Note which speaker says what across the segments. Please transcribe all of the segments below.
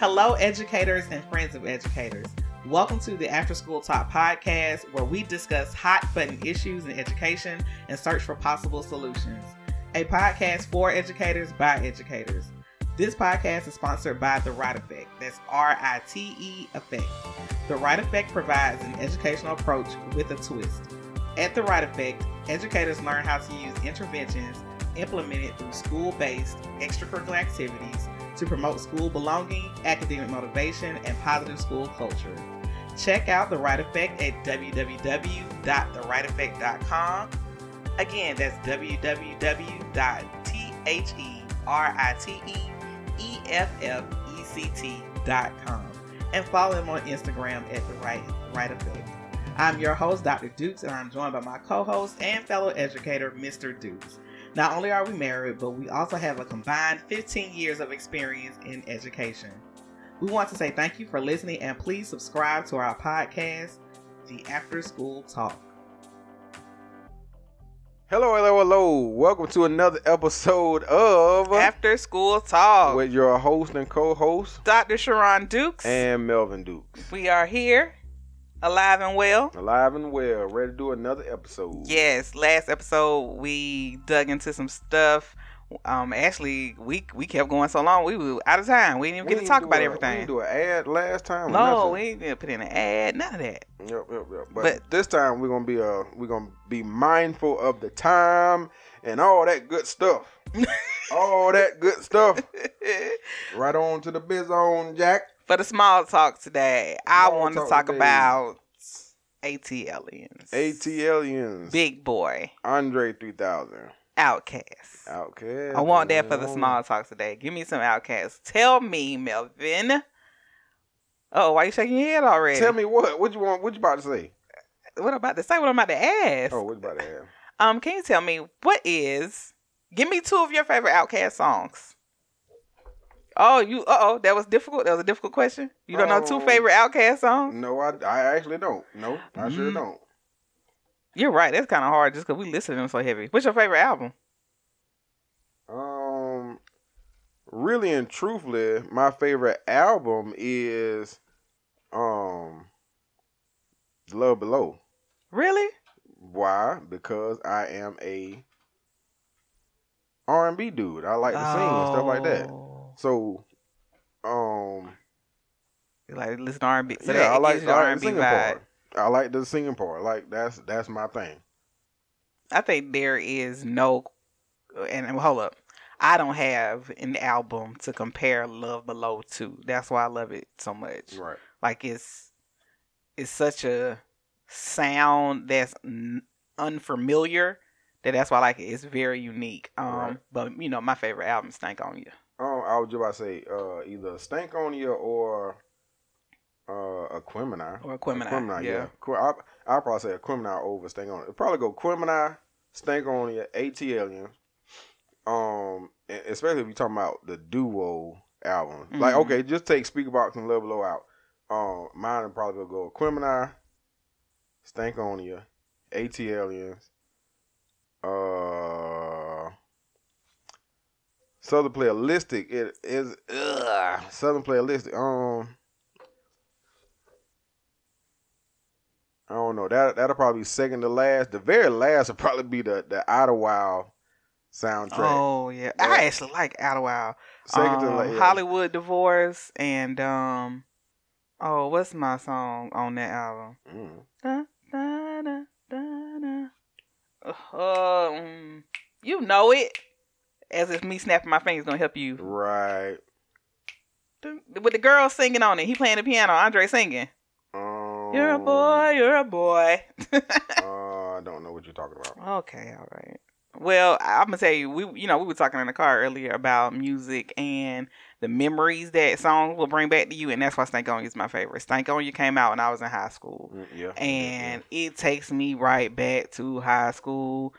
Speaker 1: Hello, educators and friends of educators. Welcome to the After School Talk podcast, where we discuss hot button issues in education and search for possible solutions. A podcast for educators by educators. This podcast is sponsored by The Right Effect. That's R I T E Effect. The Right Effect provides an educational approach with a twist. At The Right Effect, educators learn how to use interventions implemented through school based extracurricular activities to promote school belonging, academic motivation, and positive school culture. Check out The Right Effect at www.therighteffect.com. Again, that's www.thrighteffect.com. And follow him on Instagram at The Right, right Effect. I'm your host, Dr. Dukes, and I'm joined by my co host and fellow educator, Mr. Dukes. Not only are we married, but we also have a combined 15 years of experience in education. We want to say thank you for listening and please subscribe to our podcast, The After School Talk.
Speaker 2: Hello, hello, hello. Welcome to another episode of
Speaker 1: After School Talk
Speaker 2: with your host and co-host
Speaker 1: Dr. Sharon Dukes
Speaker 2: and Melvin Dukes.
Speaker 1: We are here, alive and well.
Speaker 2: Alive and well, ready to do another episode.
Speaker 1: Yes, last episode we dug into some stuff. Um, actually, we we kept going so long we were out of time. We didn't even
Speaker 2: We
Speaker 1: get to talk about
Speaker 2: a,
Speaker 1: everything.
Speaker 2: We didn't do an ad last time.
Speaker 1: no,
Speaker 2: nothing.
Speaker 1: we didn't put in an ad. None of that.
Speaker 2: Yep, yep, yep. But,
Speaker 1: But-
Speaker 2: this time we're gonna be uh we're gonna be mindful of the time and all that good stuff. all that good stuff. Right on to the biz on, Jack.
Speaker 1: For the small talk today, I want to
Speaker 2: talk today.
Speaker 1: about ATLians.
Speaker 2: ATLians.
Speaker 1: Big Boy.
Speaker 2: Andre 3000.
Speaker 1: Outcast.
Speaker 2: Outcast.
Speaker 1: I want that for the small talk today. Give me some Outcast. Tell me, Melvin. Oh, why you shaking your head already?
Speaker 2: Tell me what? What you want? What you about to say?
Speaker 1: what I'm about to say. What I'm about to ask.
Speaker 2: Oh, what you about to ask?
Speaker 1: Um, can you tell me what is? Give me two of your favorite Outcast songs. Oh, you. Uh oh, that was difficult. That was a difficult question. You don't know two
Speaker 2: Um,
Speaker 1: favorite Outcast songs?
Speaker 2: No, I, I actually don't. No, I sure
Speaker 1: Mm.
Speaker 2: don't.
Speaker 1: You're right. That's kind of hard just because we listen to them so heavy. What's your favorite album?
Speaker 2: Um, really and truthfully, my favorite album is um, Love Below.
Speaker 1: Really?
Speaker 2: Why? Because I am a R and B dude. I like to sing and stuff like that. So, um,
Speaker 1: You like listen to R&B. So
Speaker 2: yeah,
Speaker 1: that
Speaker 2: I like,
Speaker 1: gives you
Speaker 2: I
Speaker 1: the
Speaker 2: like
Speaker 1: R&B vibe.
Speaker 2: part. I like the singing part. Like that's that's my thing.
Speaker 1: I think there is no, and, and hold up, I don't have an album to compare Love Below to. That's why I love it so much.
Speaker 2: Right.
Speaker 1: Like it's, it's such a sound that's unfamiliar that that's why I like it. It's very unique. Um,
Speaker 2: Right.
Speaker 1: but you know, my favorite album, Stank on You.
Speaker 2: I was just about to say uh, either Stank on You or uh, Aquemini.
Speaker 1: Or Aquemini,
Speaker 2: Aquemini,
Speaker 1: yeah.
Speaker 2: yeah. I I'll probably say Aquemini over Stank on You. Probably go Aquemini, Stank on You, AT Um, especially if you're talking about the duo album. Like,
Speaker 1: Mhm.
Speaker 2: okay, just take Speakerbox and Love Below out. Um, mine would probably go Aquemini, Stank on You, AT Aliens, uh, Southern Playalistic. It is ugh, Southern Playalistic. Um, I don't know. That that'll probably be second to last. The very last will probably be the the Idlewild soundtrack.
Speaker 1: Oh yeah. I actually like Idlewild.
Speaker 2: second to
Speaker 1: um,
Speaker 2: last.
Speaker 1: Hollywood Divorce and um oh what's my song on that album?
Speaker 2: Mm.
Speaker 1: Da, da, da, da, da. Um, you know it. As if me snapping my fingers gonna help you.
Speaker 2: Right.
Speaker 1: With the girl singing on it, he playing the piano, Andre singing.
Speaker 2: Um,
Speaker 1: You're a boy, you're a boy.
Speaker 2: uh, I don't know what you're talking about.
Speaker 1: Okay, all right. Well, I'm gonna tell you, we you know we were talking in the car earlier about music and the memories that songs will bring back to you, and that's why Stank On You is my favorite. Stank On You came out when I was in high school,
Speaker 2: Mm, Yeah.
Speaker 1: and it takes me right back to high school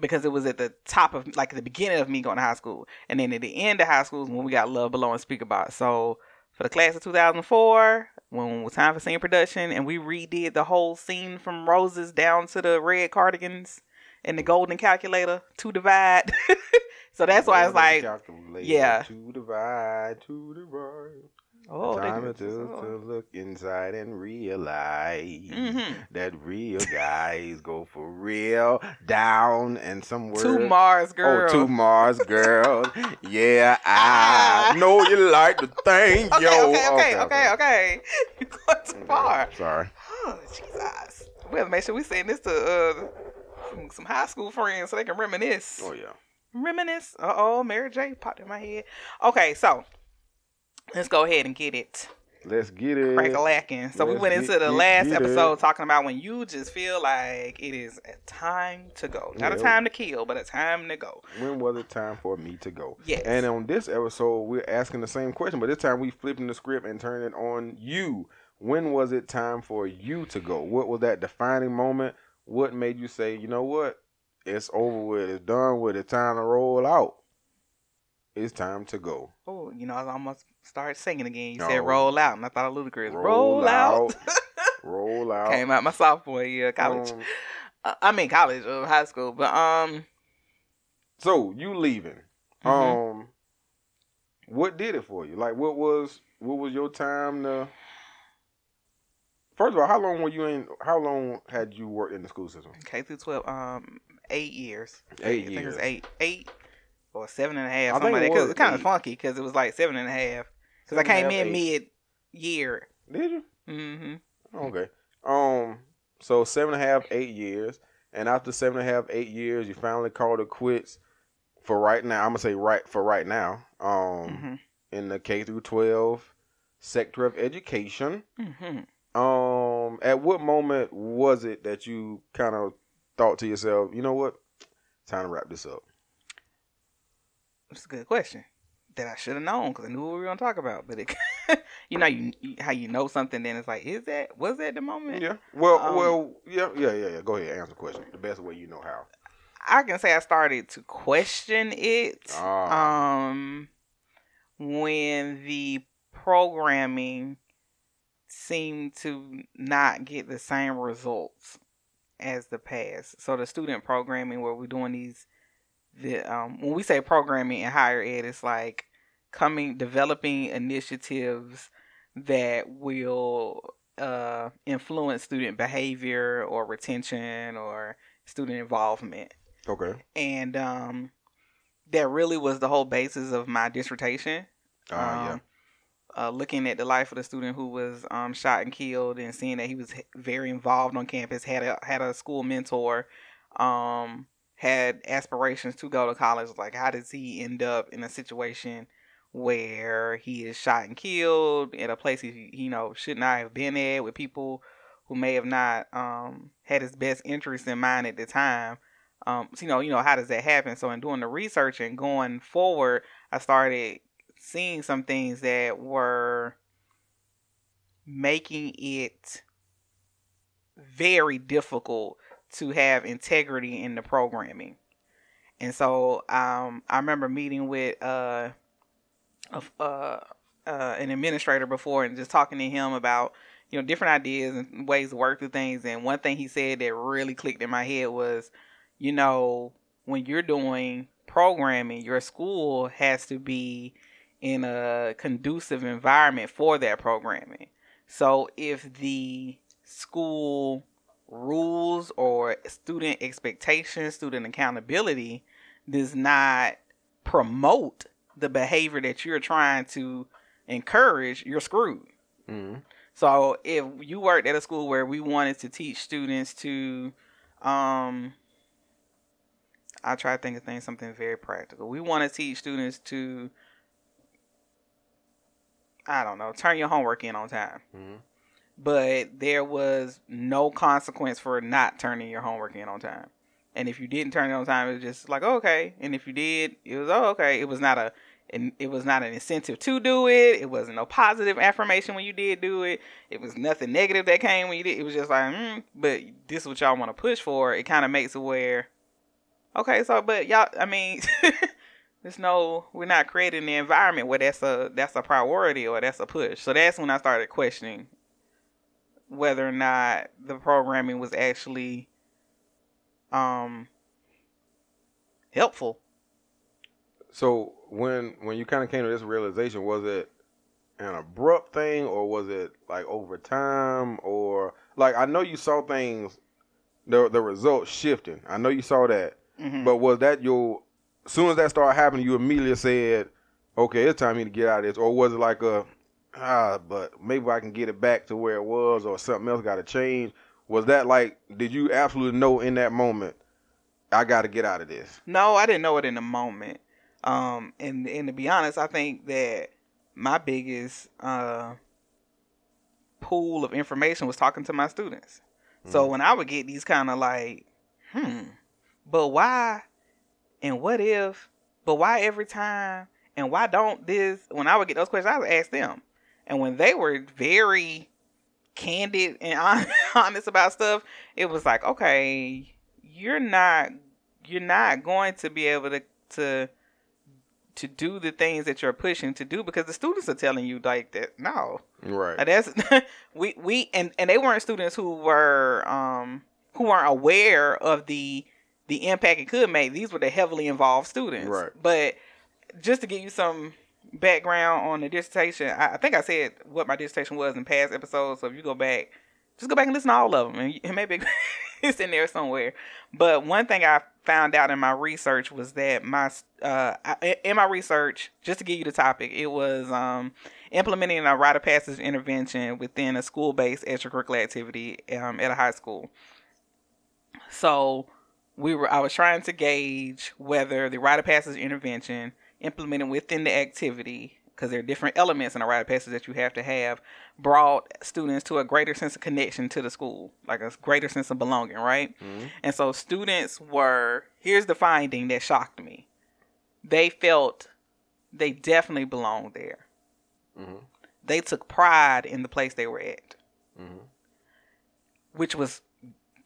Speaker 1: because it was at the top of like the beginning of me going to high school, and then at the end of high school is when we got Love Below and Speak About. So for the class of 2004, when it was time for scene production, and we redid the whole scene from roses down to the red cardigans and the golden calculator to divide. so that's why it's like,
Speaker 2: Calculator
Speaker 1: yeah.
Speaker 2: To divide, to divide.
Speaker 1: Oh,
Speaker 2: time it to,
Speaker 1: Oh.
Speaker 2: to look inside and realize
Speaker 1: Mhm.
Speaker 2: that real guys go for real down and somewhere.
Speaker 1: to Mars girls.
Speaker 2: Oh, two Mars girls. yeah,
Speaker 1: Ah.
Speaker 2: I know you like the thing,
Speaker 1: Okay,
Speaker 2: yo.
Speaker 1: okay, okay, okay, okay. You going too far.
Speaker 2: Sorry.
Speaker 1: Oh, Jesus. We have to make sure we send this to uh, some, some high school friends so they can reminisce.
Speaker 2: Oh yeah.
Speaker 1: Reminisce. Uh oh, Mary J popped in my head. Okay, so let's go ahead and get it
Speaker 2: Let's get it.
Speaker 1: crack a lacking. So we
Speaker 2: Let's
Speaker 1: went
Speaker 2: get-
Speaker 1: into the
Speaker 2: get-
Speaker 1: last
Speaker 2: get
Speaker 1: episode
Speaker 2: it.
Speaker 1: talking about when you just feel like it is a time to go. Not a time to kill, but a time to go.
Speaker 2: When was it time for me to go?
Speaker 1: Yes.
Speaker 2: And on this episode, we're asking the same question, but this time we flipping the script and turning it on you. When was it time for you to go? What was that defining moment? What made you say, you know what? It's over with. It's done with. It's time to roll out. It's time to go.
Speaker 1: Oh, you know, I almost started singing again. You
Speaker 2: No.
Speaker 1: said roll out, and I thought of Ludacris. Roll, out.
Speaker 2: roll out.
Speaker 1: Came out my sophomore year of college.
Speaker 2: Um,
Speaker 1: Uh, I mean college or high school, but um,
Speaker 2: so you leaving?
Speaker 1: Mhm.
Speaker 2: Um, what did it for you? Like, what was what was your time to? First of all, how long were you in? How long had you worked in the school system?
Speaker 1: K through twelve, um, eight years.
Speaker 2: Eight
Speaker 1: I think it was
Speaker 2: years.
Speaker 1: eight, eight or seven and a half.
Speaker 2: I
Speaker 1: Something like
Speaker 2: it
Speaker 1: that. 'Cause
Speaker 2: was
Speaker 1: kind of funky because it was like seven and a half. Because I came in mid year.
Speaker 2: Did you?
Speaker 1: Mm-hmm.
Speaker 2: Okay. Um. So seven and a half, eight years, and after seven and a half, eight years, you finally called it quits. For right now, I'm gonna say right for right now. Um,
Speaker 1: Mm-hmm.
Speaker 2: in the K through twelve sector of education.
Speaker 1: Mm-hmm.
Speaker 2: Um, at what moment was it that you kind of thought to yourself, you know what, time to wrap this up?
Speaker 1: That's a good question that I should have known because I knew what we were gonna talk about. But it, you know, you how you know something, then it's like, is that was that the moment?
Speaker 2: Yeah. Well,
Speaker 1: Um,
Speaker 2: well, yeah, yeah, yeah, yeah. Go ahead, answer the question the best way you know how.
Speaker 1: I can say I started to question it.
Speaker 2: Ah.
Speaker 1: Um, when the programming seemed to not get the same results as the past. So the student programming where we're doing these, the um, when we say programming in higher ed, it's like coming developing initiatives that will uh, influence student behavior or retention or student involvement
Speaker 2: Okay.
Speaker 1: and um, that really was the whole basis of my dissertation.
Speaker 2: Yeah.
Speaker 1: Um, uh, looking at the life of the student who was um, shot and killed, and seeing that he was h- very involved on campus, had a had a school mentor, um, had aspirations to go to college. Like, how does he end up in a situation where he is shot and killed at a place he, you know should not have been at with people who may have not um, had his best interest in mind at the time? um, so, you know, you know, how does that happen? So, in doing the research and going forward, I started seeing some things that were making it very difficult to have integrity in the programming. And so, um, I remember meeting with uh, a, uh, uh, an administrator before and just talking to him about you know different ideas and ways to work through things. And one thing he said that really clicked in my head was you know, when you're doing programming, your school has to be in a conducive environment for that programming. So if the school rules or student expectations, student accountability does not promote the behavior that you're trying to encourage, you're screwed.
Speaker 2: hmm
Speaker 1: So if you worked at a school where we wanted to teach students to um I try to think of things something very practical. We want to teach students to I don't know, turn your homework in on time.
Speaker 2: hmm
Speaker 1: But there was no consequence for not turning your homework in on time. And if you didn't turn it on time, it was just like, oh, okay. And if you did, it was oh, okay. It was not a it was not an incentive to do it. It wasn't no positive affirmation when you did do it. It was nothing negative that came when you did. It was just like, mm, but this is what y'all want to push for. It kind of makes it where, okay, so but y'all, I mean, there's no, we're not creating the environment where that's a that's a priority or that's a push. So that's when I started questioning whether or not the programming was actually um helpful.
Speaker 2: So when when you kind of came to this realization, was it an abrupt thing, or was it like over time, or like I know you saw things, the the results shifting. I know you saw that,
Speaker 1: Mhm.
Speaker 2: but was that your? As soon as that started happening, you immediately said, "Okay, it's time for me to get out of this," or was it like a, ah, but maybe I can get it back to where it was, or something else got to change? Was that like? Did you absolutely know in that moment? I got to get out of this.
Speaker 1: No, I didn't know it in the moment. Um, and and to be honest, I think that my biggest uh, pool of information was talking to my students. So when I would get these kind of like, hmm, but why, and what if, but why every time, and why don't this? When I would get those questions, I would ask them, and when they were very candid and honest about stuff, it was like, okay, you're not you're not going to be able to to to do the things that you're pushing to do because the students are telling you like that no
Speaker 2: Right.
Speaker 1: like that's we we and and they weren't students who were um who weren't aware of the the impact it could make these were the heavily involved students
Speaker 2: Right.
Speaker 1: but just to give you some background on the dissertation I, I think i said what my dissertation was in past episodes so if you go back just go back and listen to all of them and, maybe it's in there somewhere. But one thing i found out in my research was that my uh I- in my research just to give you the topic it was um implementing a rite of passage intervention within a school-based extracurricular activity um, at a high school. So we were i was trying to gauge whether the rite of passage intervention implemented within the activity because there are different elements in a rite of passage that you have to have brought students to a greater sense of connection to the school like a greater sense of belonging right
Speaker 2: Mhm.
Speaker 1: and so students were here's the finding that shocked me they felt they definitely belonged there
Speaker 2: Mhm.
Speaker 1: they took pride in the place they were at
Speaker 2: Mhm.
Speaker 1: which was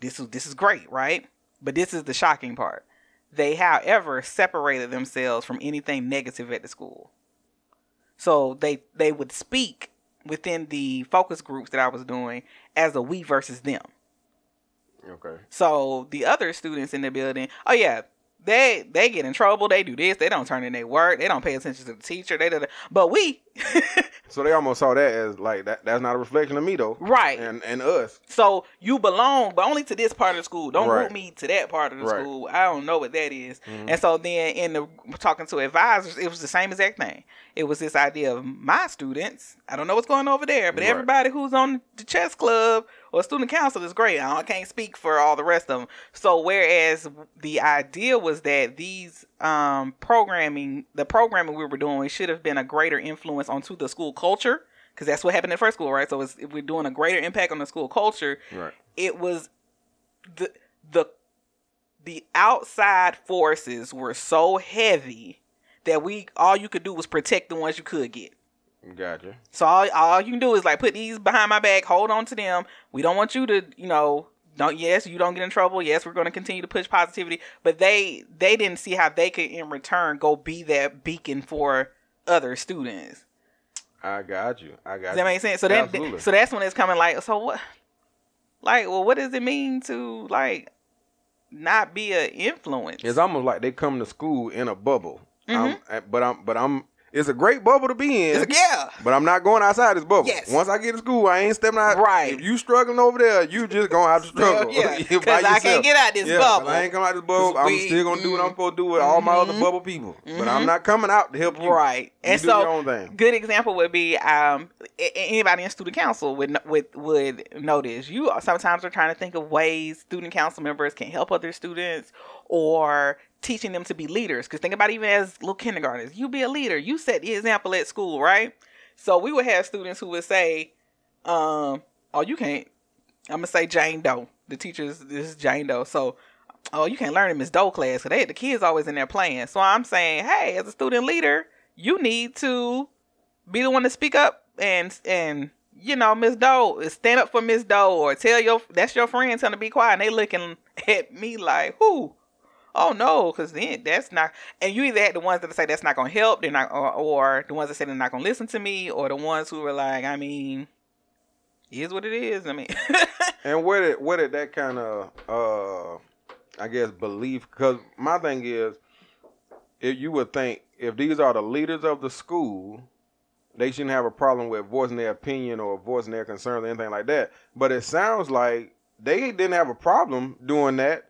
Speaker 1: this is this is great, right? But this is the shocking part. They, however, separated themselves from anything negative at the school. So they they would speak within the focus groups that I was doing as a we versus them.
Speaker 2: Okay.
Speaker 1: So the other students in the building, oh yeah, they they get in trouble. They do this. They don't turn in their work. They don't pay attention to the teacher. They, they, but we,
Speaker 2: So they almost saw that as like that. That's not a reflection of me though,
Speaker 1: right?
Speaker 2: and and us.
Speaker 1: So you belong, but only to this part of the school. Don't
Speaker 2: Right.
Speaker 1: root me to that part of the
Speaker 2: Right.
Speaker 1: school. I don't know what that is.
Speaker 2: Mhm.
Speaker 1: And so then in the talking to advisors, it was the same exact thing. It was this idea of my students. I don't know what's going over there, but
Speaker 2: Right.
Speaker 1: everybody who's on the chess club or student council is great. I can't speak for all the rest of them. So whereas the idea was that these um, programming, the programming we were doing, should have been a greater influence onto the school culture. Because that's what happened in first school, right? So it's, if we're doing a greater impact on the school culture,
Speaker 2: Right.
Speaker 1: it was the the the outside forces were so heavy that we all you could do was protect the ones you could get.
Speaker 2: Gotcha.
Speaker 1: So all, all you can do is like put these behind my back, hold on to them. We don't want you to, you know, don't yes, you don't get in trouble. Yes, we're going to continue to push positivity, but they they didn't see how they could in return go be that beacon for other students.
Speaker 2: I got you. I got
Speaker 1: Does
Speaker 2: you.
Speaker 1: that make sense? So then,
Speaker 2: Absolutely.
Speaker 1: so that's when it's coming like, so what? Like, well, what does it mean to like not be an influence?
Speaker 2: It's almost like they come to school in a bubble.
Speaker 1: Mhm.
Speaker 2: I'm, but I'm, but I'm. It's a great bubble to be in.
Speaker 1: It's- yeah,
Speaker 2: But I'm not going outside this bubble.
Speaker 1: Yes.
Speaker 2: Once I get to school, I ain't stepping out.
Speaker 1: Right.
Speaker 2: If you struggling over there, you just gonna have to struggle.
Speaker 1: yeah, because I can't get out this
Speaker 2: yeah,
Speaker 1: bubble.
Speaker 2: I ain't coming out this bubble. I'm
Speaker 1: we-
Speaker 2: still gonna do what I'm
Speaker 1: mm,
Speaker 2: supposed to do with all my other
Speaker 1: mhm,
Speaker 2: bubble people. But. I'm not coming out to help you.
Speaker 1: right.
Speaker 2: You
Speaker 1: and so
Speaker 2: your own thing.
Speaker 1: good example would be um anybody in student council would would would notice you sometimes are trying to think of ways student council members can help other students or teaching them to be leaders. Because think about even as little kindergartners you be a leader you set the example at school right? So we would have students who would say um oh you can't. I'm gonna say jane doe. The teachers is jane doe. So oh you can't learn in miss doe class because they had the kids always in there playing. So i'm saying hey as a student leader you need to be the one to speak up and and you know Miss Doe stand up for Miss Doe or tell your that's your friend tell them to be quiet and they looking at me like who oh no because then that's not and you either had the ones that say that's not gonna help they're not or, or the ones that say they're not gonna listen to me or the ones who were like I mean is what it is I mean
Speaker 2: And where did where did that kind of uh I guess belief because my thing is if you would think if these are the leaders of the school they shouldn't have a problem with voicing their opinion or voicing their concerns or anything like that. But it sounds like they didn't have a problem doing that,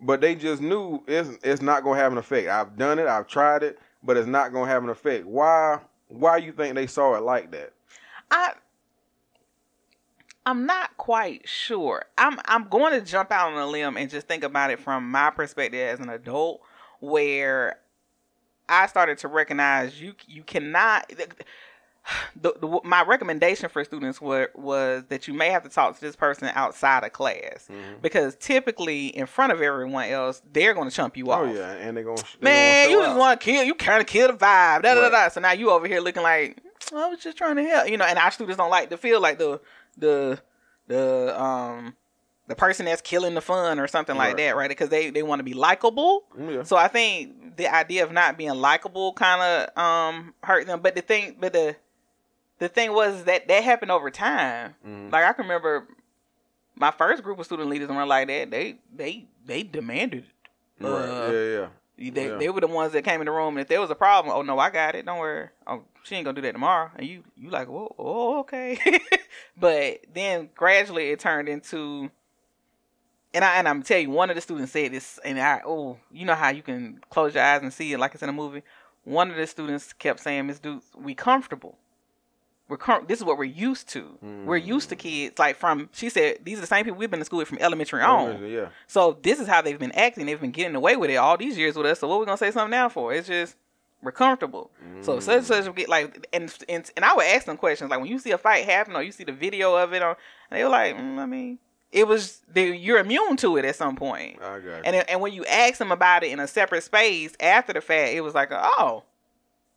Speaker 2: but they just knew it's it's not gonna have an effect. I've done it, I've tried it, but it's not gonna have an effect. Why why you think they saw it like that?
Speaker 1: I I'm not quite sure. I'm I'm going to jump out on a limb and just think about it from my perspective as an adult, where I started to recognize you you cannot. The, the, my recommendation for students were, was that you may have to talk to this person outside of class
Speaker 2: Mhm.
Speaker 1: because typically in front of everyone else they're going to chump you off.
Speaker 2: Oh yeah, and they're gonna
Speaker 1: Man,
Speaker 2: gonna
Speaker 1: you just want to kill. You kind of kill the vibe. Da, da, da, da. So now you over here looking like I was just trying to help, you know. And our students don't like to feel like the the the um the person that's killing the fun or something like that, right? Because they they want to be likable.
Speaker 2: Yeah.
Speaker 1: So I think the idea of not being likable kind of um hurt them. But the thing, but the the thing was that that happened over time.
Speaker 2: Mhm.
Speaker 1: Like I can remember my first group of student leaders weren't like that. They they they demanded. it.
Speaker 2: Right.
Speaker 1: Uh,
Speaker 2: yeah, yeah.
Speaker 1: they,
Speaker 2: Yeah.
Speaker 1: they were the ones that came in the room, and if there was a problem, oh no, I got it. Don't worry. Oh, she ain't gonna do that tomorrow. And you, you like, whoa, oh, okay. but then gradually it turned into, and I and I'm tell you, one of the students said this, and I, oh, you know how you can close your eyes and see it like it's in a movie. One of the students kept saying, "Miss Dukes, we comfortable. We're com- this is what we're used to. We're used to kids like from." She said, "These are the same people we've been in school with from elementary on."
Speaker 2: Yeah.
Speaker 1: So this is how they've been acting. They've been getting away with it all these years with us. So what we gonna say something now for? It's just we're comfortable. So such and such will get like and, and and I would ask them questions like when you see a fight happen or you see the video of it, or, they were like, mm, I mean, it was they, you're immune to it at some point.
Speaker 2: I got you.
Speaker 1: And and when you ask them about it in a separate space after the fact, it was like, oh,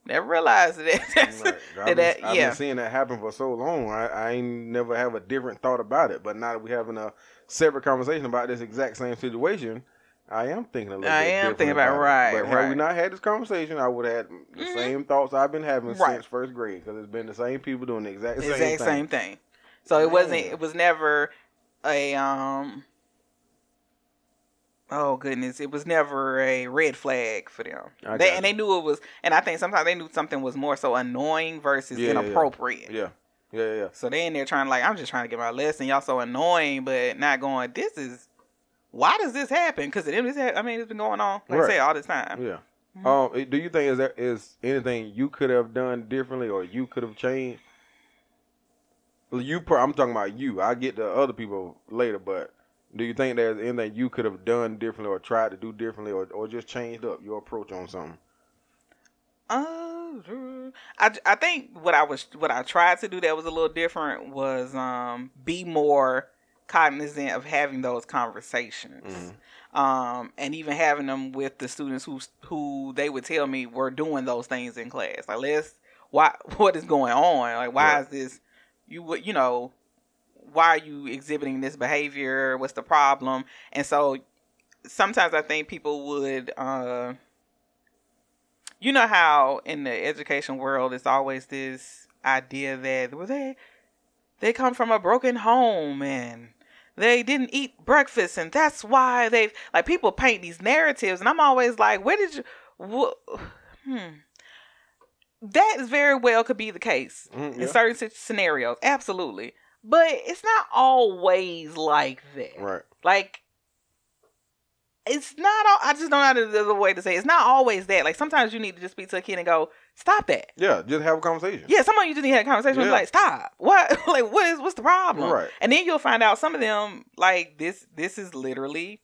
Speaker 1: never realized that.
Speaker 2: Right.
Speaker 1: that,
Speaker 2: been, I've
Speaker 1: yeah.
Speaker 2: been seeing that happen for so long. I, I ain't never have a different thought about it. But now that we're having a separate conversation about this exact same situation, I am thinking a little
Speaker 1: I
Speaker 2: bit
Speaker 1: am thinking about-
Speaker 2: it.
Speaker 1: right,
Speaker 2: But had we not had this conversation, I would have had the
Speaker 1: Mhm.
Speaker 2: same thoughts I've been having
Speaker 1: Right.
Speaker 2: since first grade because it's been the same people doing the exact same
Speaker 1: exact
Speaker 2: thing.
Speaker 1: same thing. So it wasn't. It was never a um. Oh goodness! It was never a red flag for them. They and they knew it was, and I think sometimes they knew something was more so annoying versus
Speaker 2: Yeah,
Speaker 1: inappropriate.
Speaker 2: Yeah, yeah, yeah. yeah.
Speaker 1: So they in there trying to like, I'm just trying to get my lesson. Y'all so annoying, but not going. This is why does this happen? Because it is. I mean, it's been going on like I
Speaker 2: Right.
Speaker 1: say all this time.
Speaker 2: Yeah.
Speaker 1: Mhm.
Speaker 2: Um, do you think is there is anything you could have done differently or you could have changed? You, per- I'm talking about you. I get to other people later, but do you think there's anything you could have done differently or tried to do differently or, or just changed up your approach on something?
Speaker 1: Uh, I, I think what I was what I tried to do that was a little different was um be more cognizant of having those conversations. Um, and even having them with the students who who they would tell me were doing those things in class. Like, let's why what is going on? Like, why
Speaker 2: Right.
Speaker 1: is this? You would you know why are you exhibiting this behavior? What's the problem? And so sometimes I think people would. Uh, you know how in the education world it's always this idea that well they they come from a broken home and they didn't eat breakfast and that's why they like people paint these narratives and I'm always like where did you wh- hmm that is very well could be the case
Speaker 2: Mm,
Speaker 1: in certain scenarios absolutely but it's not always like that
Speaker 2: Right.
Speaker 1: like it's not all, I just don't know how to- way to say it. it's not always that. Like sometimes you need to just speak to a kid and go, Stop that.
Speaker 2: Yeah. Just have a conversation.
Speaker 1: Yeah, some of you just need to have a conversation with
Speaker 2: Yeah.
Speaker 1: like, stop. What like what is what's the problem?
Speaker 2: Right.
Speaker 1: And then you'll find out some of them, like this this is literally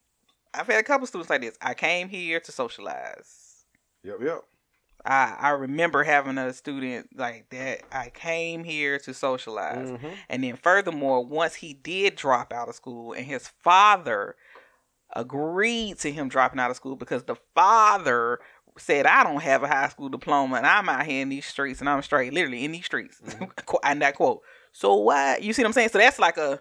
Speaker 1: I've had a couple students like this. I came here to socialize.
Speaker 2: Yep. Yep.
Speaker 1: I, I remember having a student like that. I came here to socialize.
Speaker 2: Mhm.
Speaker 1: And then furthermore, once he did drop out of school and his father agreed to him dropping out of school because the father said, I don't have a high school diploma and I'm out here in these streets and I'm straight, literally in these streets. Qu- and that quote. So why you see what I'm saying? So that's like a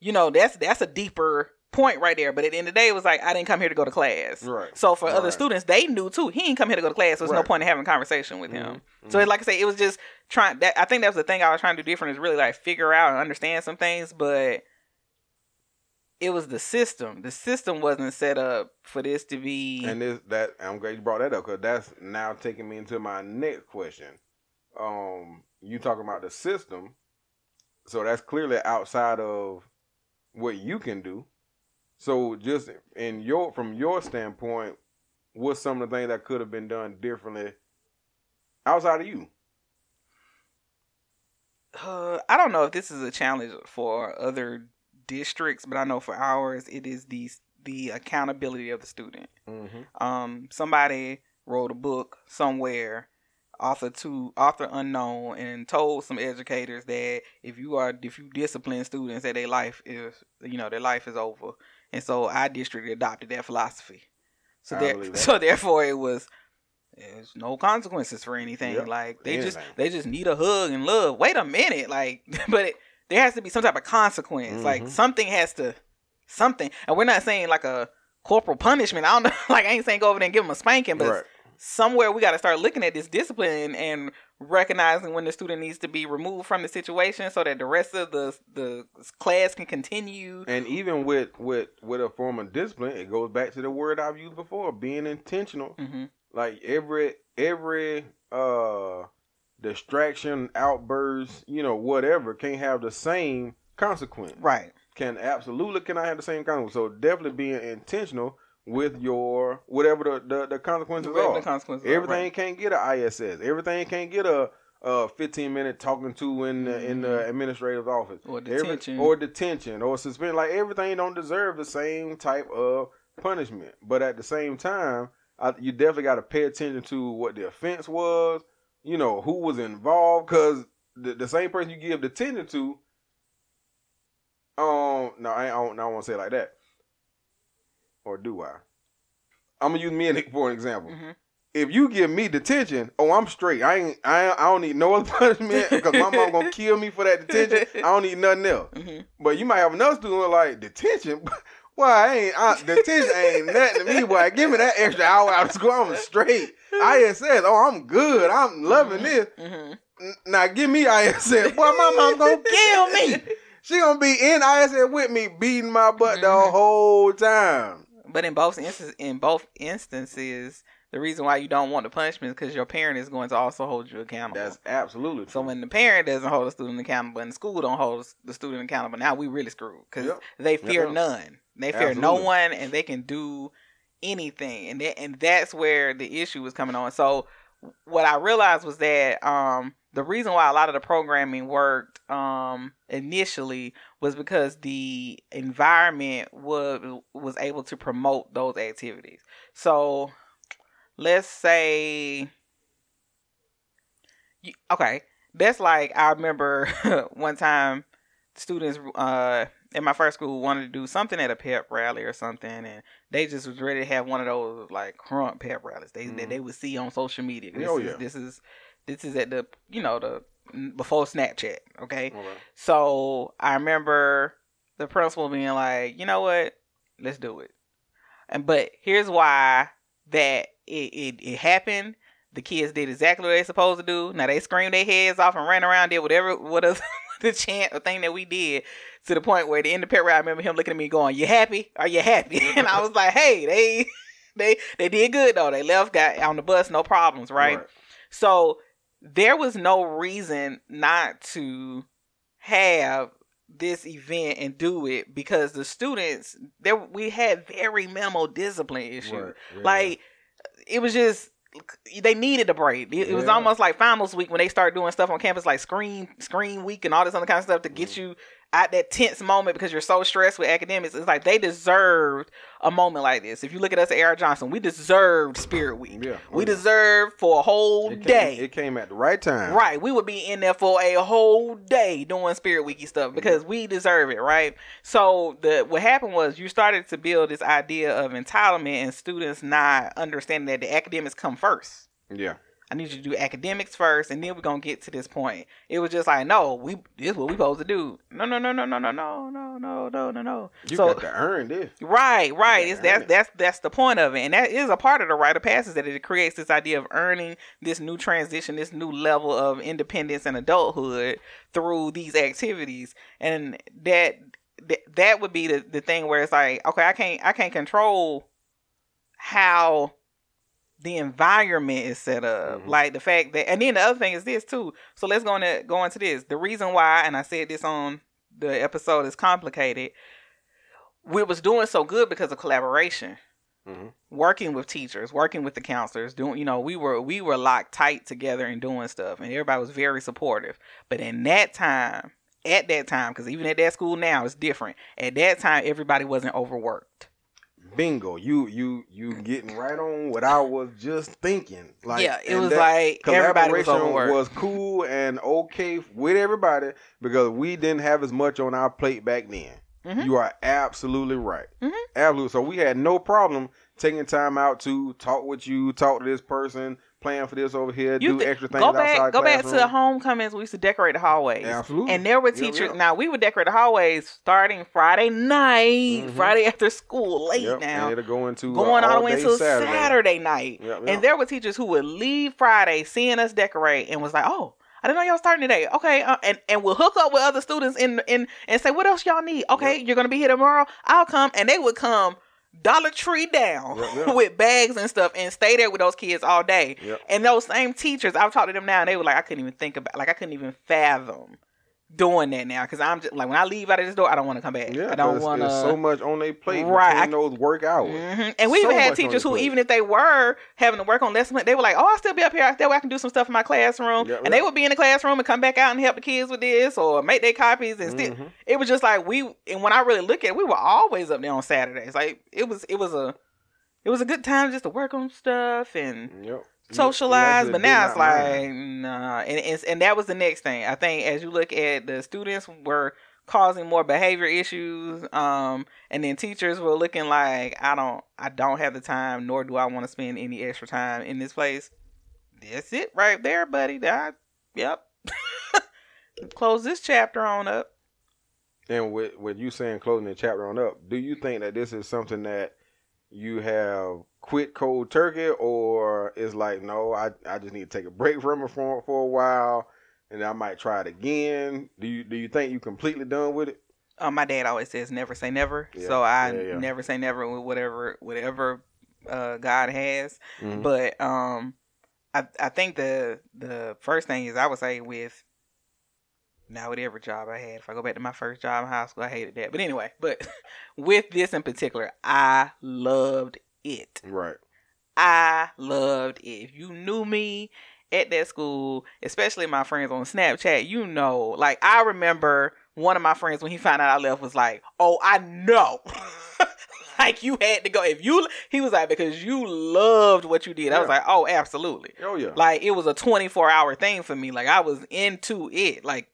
Speaker 1: you know, that's that's a deeper point right there. But at the end of the day, it was like I didn't come here to go to class.
Speaker 2: Right.
Speaker 1: So for other students, they knew too. He didn't come here to go to class. So there's no point in having a conversation with him.
Speaker 2: Mhm.
Speaker 1: So like I say, it was just trying. That I think that was the thing I was trying to do different is really like figure out and understand some things, but it was the system. The system wasn't set up for this to be.
Speaker 2: And this that I'm glad you brought that up because that's now taking me into my next question. Um, you talking about the system, so that's clearly outside of what you can do. So just in your from your standpoint, what's some of the things that could have been done differently outside of you?
Speaker 1: Uh, I don't know if this is a challenge for other districts, but I know for ours it is the the accountability of the student.
Speaker 2: Mm-hmm.
Speaker 1: Um, somebody wrote a book somewhere, author to author unknown, and told some educators that if you are if you discipline students, that their life is you know their life is over, and so our district adopted that philosophy. So there,
Speaker 2: that.
Speaker 1: so therefore it was. There's no consequences for anything.
Speaker 2: Yep,
Speaker 1: Like they just they just need a hug and love. Wait a minute, like, but it, there has to be some type of consequence. Like
Speaker 2: Mhm.
Speaker 1: something has to, something. And we're not saying like a corporal punishment. I don't know. Like I ain't saying go over there and give them a spanking, but
Speaker 2: Right.
Speaker 1: somewhere we got to start looking at this discipline and recognizing when the student needs to be removed from the situation so that the rest of the the class can continue.
Speaker 2: And even with with with a form of discipline, it goes back to the word I've used before: being intentional.
Speaker 1: hmm
Speaker 2: Like every every uh distraction, outburst, you know, whatever, can't have the same consequence.
Speaker 1: Right.
Speaker 2: Can absolutely cannot have the same consequence. So definitely being intentional with your whatever the the, the consequences
Speaker 1: Whatever
Speaker 2: are.
Speaker 1: the consequences
Speaker 2: Everything
Speaker 1: right.
Speaker 2: can't get a ISS. Everything can't get a. Uh, fifteen minute talking to in the, in the administrative office,
Speaker 1: Mm-hmm. Or
Speaker 2: Every-
Speaker 1: detention.
Speaker 2: or detention, or suspend. Like everything don't deserve the same type of punishment. But at the same time, I, you definitely got to pay attention to what the offense was. You know who was involved, because the, the same person you give detention to. Um, no, I, I don't. I don't want to say it like that. Or do I? I'm gonna use me and- for an example.
Speaker 1: Mhm.
Speaker 2: If you give me detention, oh, I'm straight. I ain't. I, I don't need no other punishment because my mom gonna kill me for that detention. I don't need nothing else.
Speaker 1: Mhm.
Speaker 2: But you might have another student like detention. Why I ain't I, detention ain't nothing to me. Boy, give me that extra hour out of school. I'm straight. ISS. Oh, I'm good. I'm loving this.
Speaker 1: Mhm.
Speaker 2: N- Now give me ISS. Boy, my mom gonna kill me. She gonna be in ISS with me, beating my butt the
Speaker 1: Mhm.
Speaker 2: whole time.
Speaker 1: But in both instances, in both instances, the reason why you don't want the punishment is because your parent is going to also hold you accountable.
Speaker 2: That's absolutely true.
Speaker 1: so when the parent doesn't hold the student accountable and the school don't hold the student accountable, now we really screwed because
Speaker 2: Yep.
Speaker 1: they fear
Speaker 2: Yep.
Speaker 1: none. They fear no one, and they can do anything, and that, and that's where the issue was coming on. So what I realized was that um, the reason why a lot of the programming worked um, initially was because the environment was was able to promote those activities. So let's say, you, okay, that's like I remember one time students uh, in my first school wanted to do something at a pep rally or something, and they just was ready to have one of those like crunk pep rallies they that
Speaker 2: Mhm.
Speaker 1: they would see on social media. This
Speaker 2: Oh,
Speaker 1: is
Speaker 2: yeah.
Speaker 1: this is this is at the you know the before Snapchat. Okay,
Speaker 2: Okay.
Speaker 1: so I remember the principal being like, you know what, let's do it. And but here's why that it, it, it happened. The kids did exactly what they supposed to do. Now they screamed their heads off and ran around, did whatever what else the chant or thing that we did to the point where at the end of the parade, I remember him looking at me going, You happy? Are you happy? and I was like, Hey, they they they did good though. They left, got on the bus, no problems, right? So there was no reason not to have this event and do it because the students there we had very minimal discipline issues.
Speaker 2: Right. Yeah.
Speaker 1: Like it was just they needed a break. It, it was almost like finals week when they start doing stuff on campus like screen screen week and all this other kind of stuff to get
Speaker 2: Mm-hmm.
Speaker 1: you at that tense moment because you're so stressed with academics. It's like they deserved a moment like this. If you look at us at Air Johnson, we deserved Spirit Week.
Speaker 2: Yeah.
Speaker 1: Oh, we deserved for a whole
Speaker 2: it came,
Speaker 1: day.
Speaker 2: It came at the right time.
Speaker 1: Right, we would be in there for a whole day doing Spirit Weeky stuff mm-hmm. because we deserve it, right? So the what happened was you started to build this idea of entitlement and students not understanding that the academics come first.
Speaker 2: Yeah.
Speaker 1: I need you to do academics first, and then we're gonna get to this point. It was just like, no, we this is what we supposed to do. No, no, no, no, no, no, no, no, no, no, no, no.
Speaker 2: You
Speaker 1: so
Speaker 2: got to earn this.
Speaker 1: Right, right. It's that's
Speaker 2: it.
Speaker 1: that's that's the point of it, and that is a part of the rite of passage that it creates this idea of earning this new transition, this new level of independence and adulthood through these activities, and that that, that would be the, the thing where it's like, okay, I can't I can't control how the environment is set up,
Speaker 2: Mhm.
Speaker 1: like the fact that, and then the other thing is this too. So let's go into go into this. The reason why, and I said this on the episode, is complicated. We was doing so good because of collaboration,
Speaker 2: Mhm.
Speaker 1: working with teachers, working with the counselors, doing you know we were we were locked tight together and doing stuff, and everybody was very supportive. But in that time, at that time, because even at that school now it's different. At that time, everybody wasn't overworked.
Speaker 2: Bingo. You you you getting right on what I was just thinking. Like
Speaker 1: yeah, it was like everybody was
Speaker 2: collaboration was cool and okay with everybody because we didn't have as much on our plate back then.
Speaker 1: Mhm.
Speaker 2: You are absolutely right.
Speaker 1: Mhm.
Speaker 2: Absolutely. So we had no problem taking time out to talk with you, talk to this person, plan for this over here,
Speaker 1: You
Speaker 2: do
Speaker 1: thi-
Speaker 2: extra things
Speaker 1: go
Speaker 2: outside
Speaker 1: back, go back to homecomings. We used to decorate the hallways.
Speaker 2: Absolutely.
Speaker 1: And there were teachers.
Speaker 2: yep.
Speaker 1: Now we would decorate the hallways starting Friday night,
Speaker 2: Mhm.
Speaker 1: Friday after school, late
Speaker 2: Yep,
Speaker 1: now,
Speaker 2: And it'll go into
Speaker 1: going
Speaker 2: uh,
Speaker 1: all the way until
Speaker 2: Saturday.
Speaker 1: Saturday, night.
Speaker 2: Yep, yep.
Speaker 1: And there were teachers who would leave Friday, seeing us decorate, and was like, "Oh, I didn't know y'all starting today. Okay, uh, and and we'll hook up with other students in in and say, what else y'all need? Okay, you're gonna be here tomorrow. I'll come, and they would come." Dollar Tree down
Speaker 2: Yep, yep.
Speaker 1: with bags and stuff and stay there with those kids all day.
Speaker 2: Yep.
Speaker 1: And those same teachers, I've talked to them now, and they were like, I couldn't even think about, like, I couldn't even fathom doing that now because I'm just like, when I leave out of this door, I don't want to come back.
Speaker 2: Yeah,
Speaker 1: I don't want
Speaker 2: there's so much on their plate
Speaker 1: Right, I-
Speaker 2: those work hours.
Speaker 1: Mhm. And we
Speaker 2: So
Speaker 1: even had teachers who,
Speaker 2: plate.
Speaker 1: even if they were having to work on lesson, they were like, "Oh, I'll still be up here. That way I can do some stuff in my classroom."
Speaker 2: Yeah,
Speaker 1: and they would be in the classroom and come back out and help the kids with this or make their copies. And still,
Speaker 2: Mhm.
Speaker 1: it was just like we. And when I really look at it, we were always up there on Saturdays. Like it was, it was a, it was a good time just to work on stuff and
Speaker 2: Yep.
Speaker 1: Socialize, but now it's like nah, and it's, and that was the next thing. I think as you look at the students were causing more behavior issues, um, and then teachers were looking like I don't, I don't have the time, nor do I want to spend any extra time in this place. That's it right there, buddy. That, yep. Close this chapter on up.
Speaker 2: And with with you saying closing the chapter on up, do you think that this is something that you have quit cold turkey, or it's like no, I I just need to take a break from it for for a while, and I might try it again. Do you do you think you completely done with it?
Speaker 1: Uh, my dad always says never say never,
Speaker 2: Yeah,
Speaker 1: so I
Speaker 2: yeah, yeah.
Speaker 1: never say never with whatever whatever uh, God has.
Speaker 2: Mhm.
Speaker 1: But um, I I think the the first thing is I would say with now with every job I had. If I go back to my first job in high school, I hated that. But anyway, but with this in particular, I loved it.
Speaker 2: Right.
Speaker 1: I loved it. If you knew me at that school, especially my friends on Snapchat, you know, like I remember one of my friends when he found out I left was like, "Oh, I know." like you had to go. If you he was like because you loved what you did. I was like, "Oh, absolutely."
Speaker 2: Oh yeah.
Speaker 1: Like it was a 24-hour thing for me. Like I was into it. Like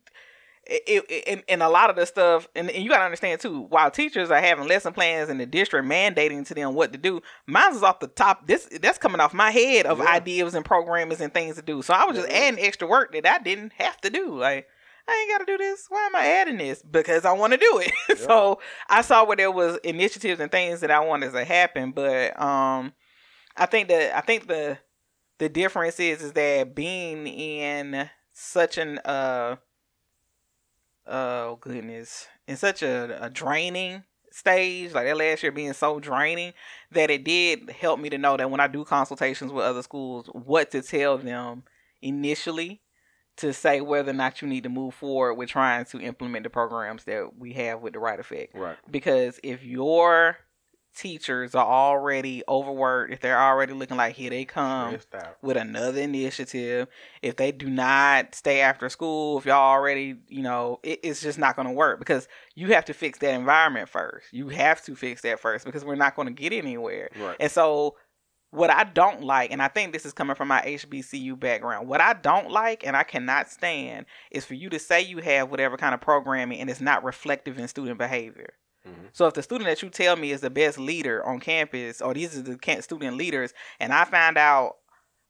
Speaker 1: it, it, and, and a lot of the stuff, and, and you gotta understand too. While teachers are having lesson plans and the district mandating to them what to do, mine was off the top. This that's coming off my head of
Speaker 2: Yeah.
Speaker 1: ideas and programming and things to do. So I was just
Speaker 2: Yeah.
Speaker 1: adding extra work that I didn't have to do. Like I ain't got to do this. Why am I adding this? Because I want to do it. so I saw where there was initiatives and things that I wanted to happen, but um, I think that I think the the difference is is that being in such an uh oh goodness in such a, a draining stage like that last year being so draining that it did help me to know that when I do consultations with other schools what to tell them initially to say whether or not you need to move forward with trying to implement the programs that we have with the right effect
Speaker 2: right.
Speaker 1: because if your teachers are already overworked if they're already looking like here they come with another initiative. If they do not stay after school, if y'all already, you know, it, it's just not going to work because you have to fix that environment first. You have to fix that first because we're not going to get anywhere.
Speaker 2: Right.
Speaker 1: And so, what I don't like, and I think this is coming from my HBCU background, what I don't like and I cannot stand is for you to say you have whatever kind of programming and it's not reflective in student behavior.
Speaker 2: Mhm.
Speaker 1: So if the student that you tell me is the best leader on campus, or these are the student leaders, and I find out,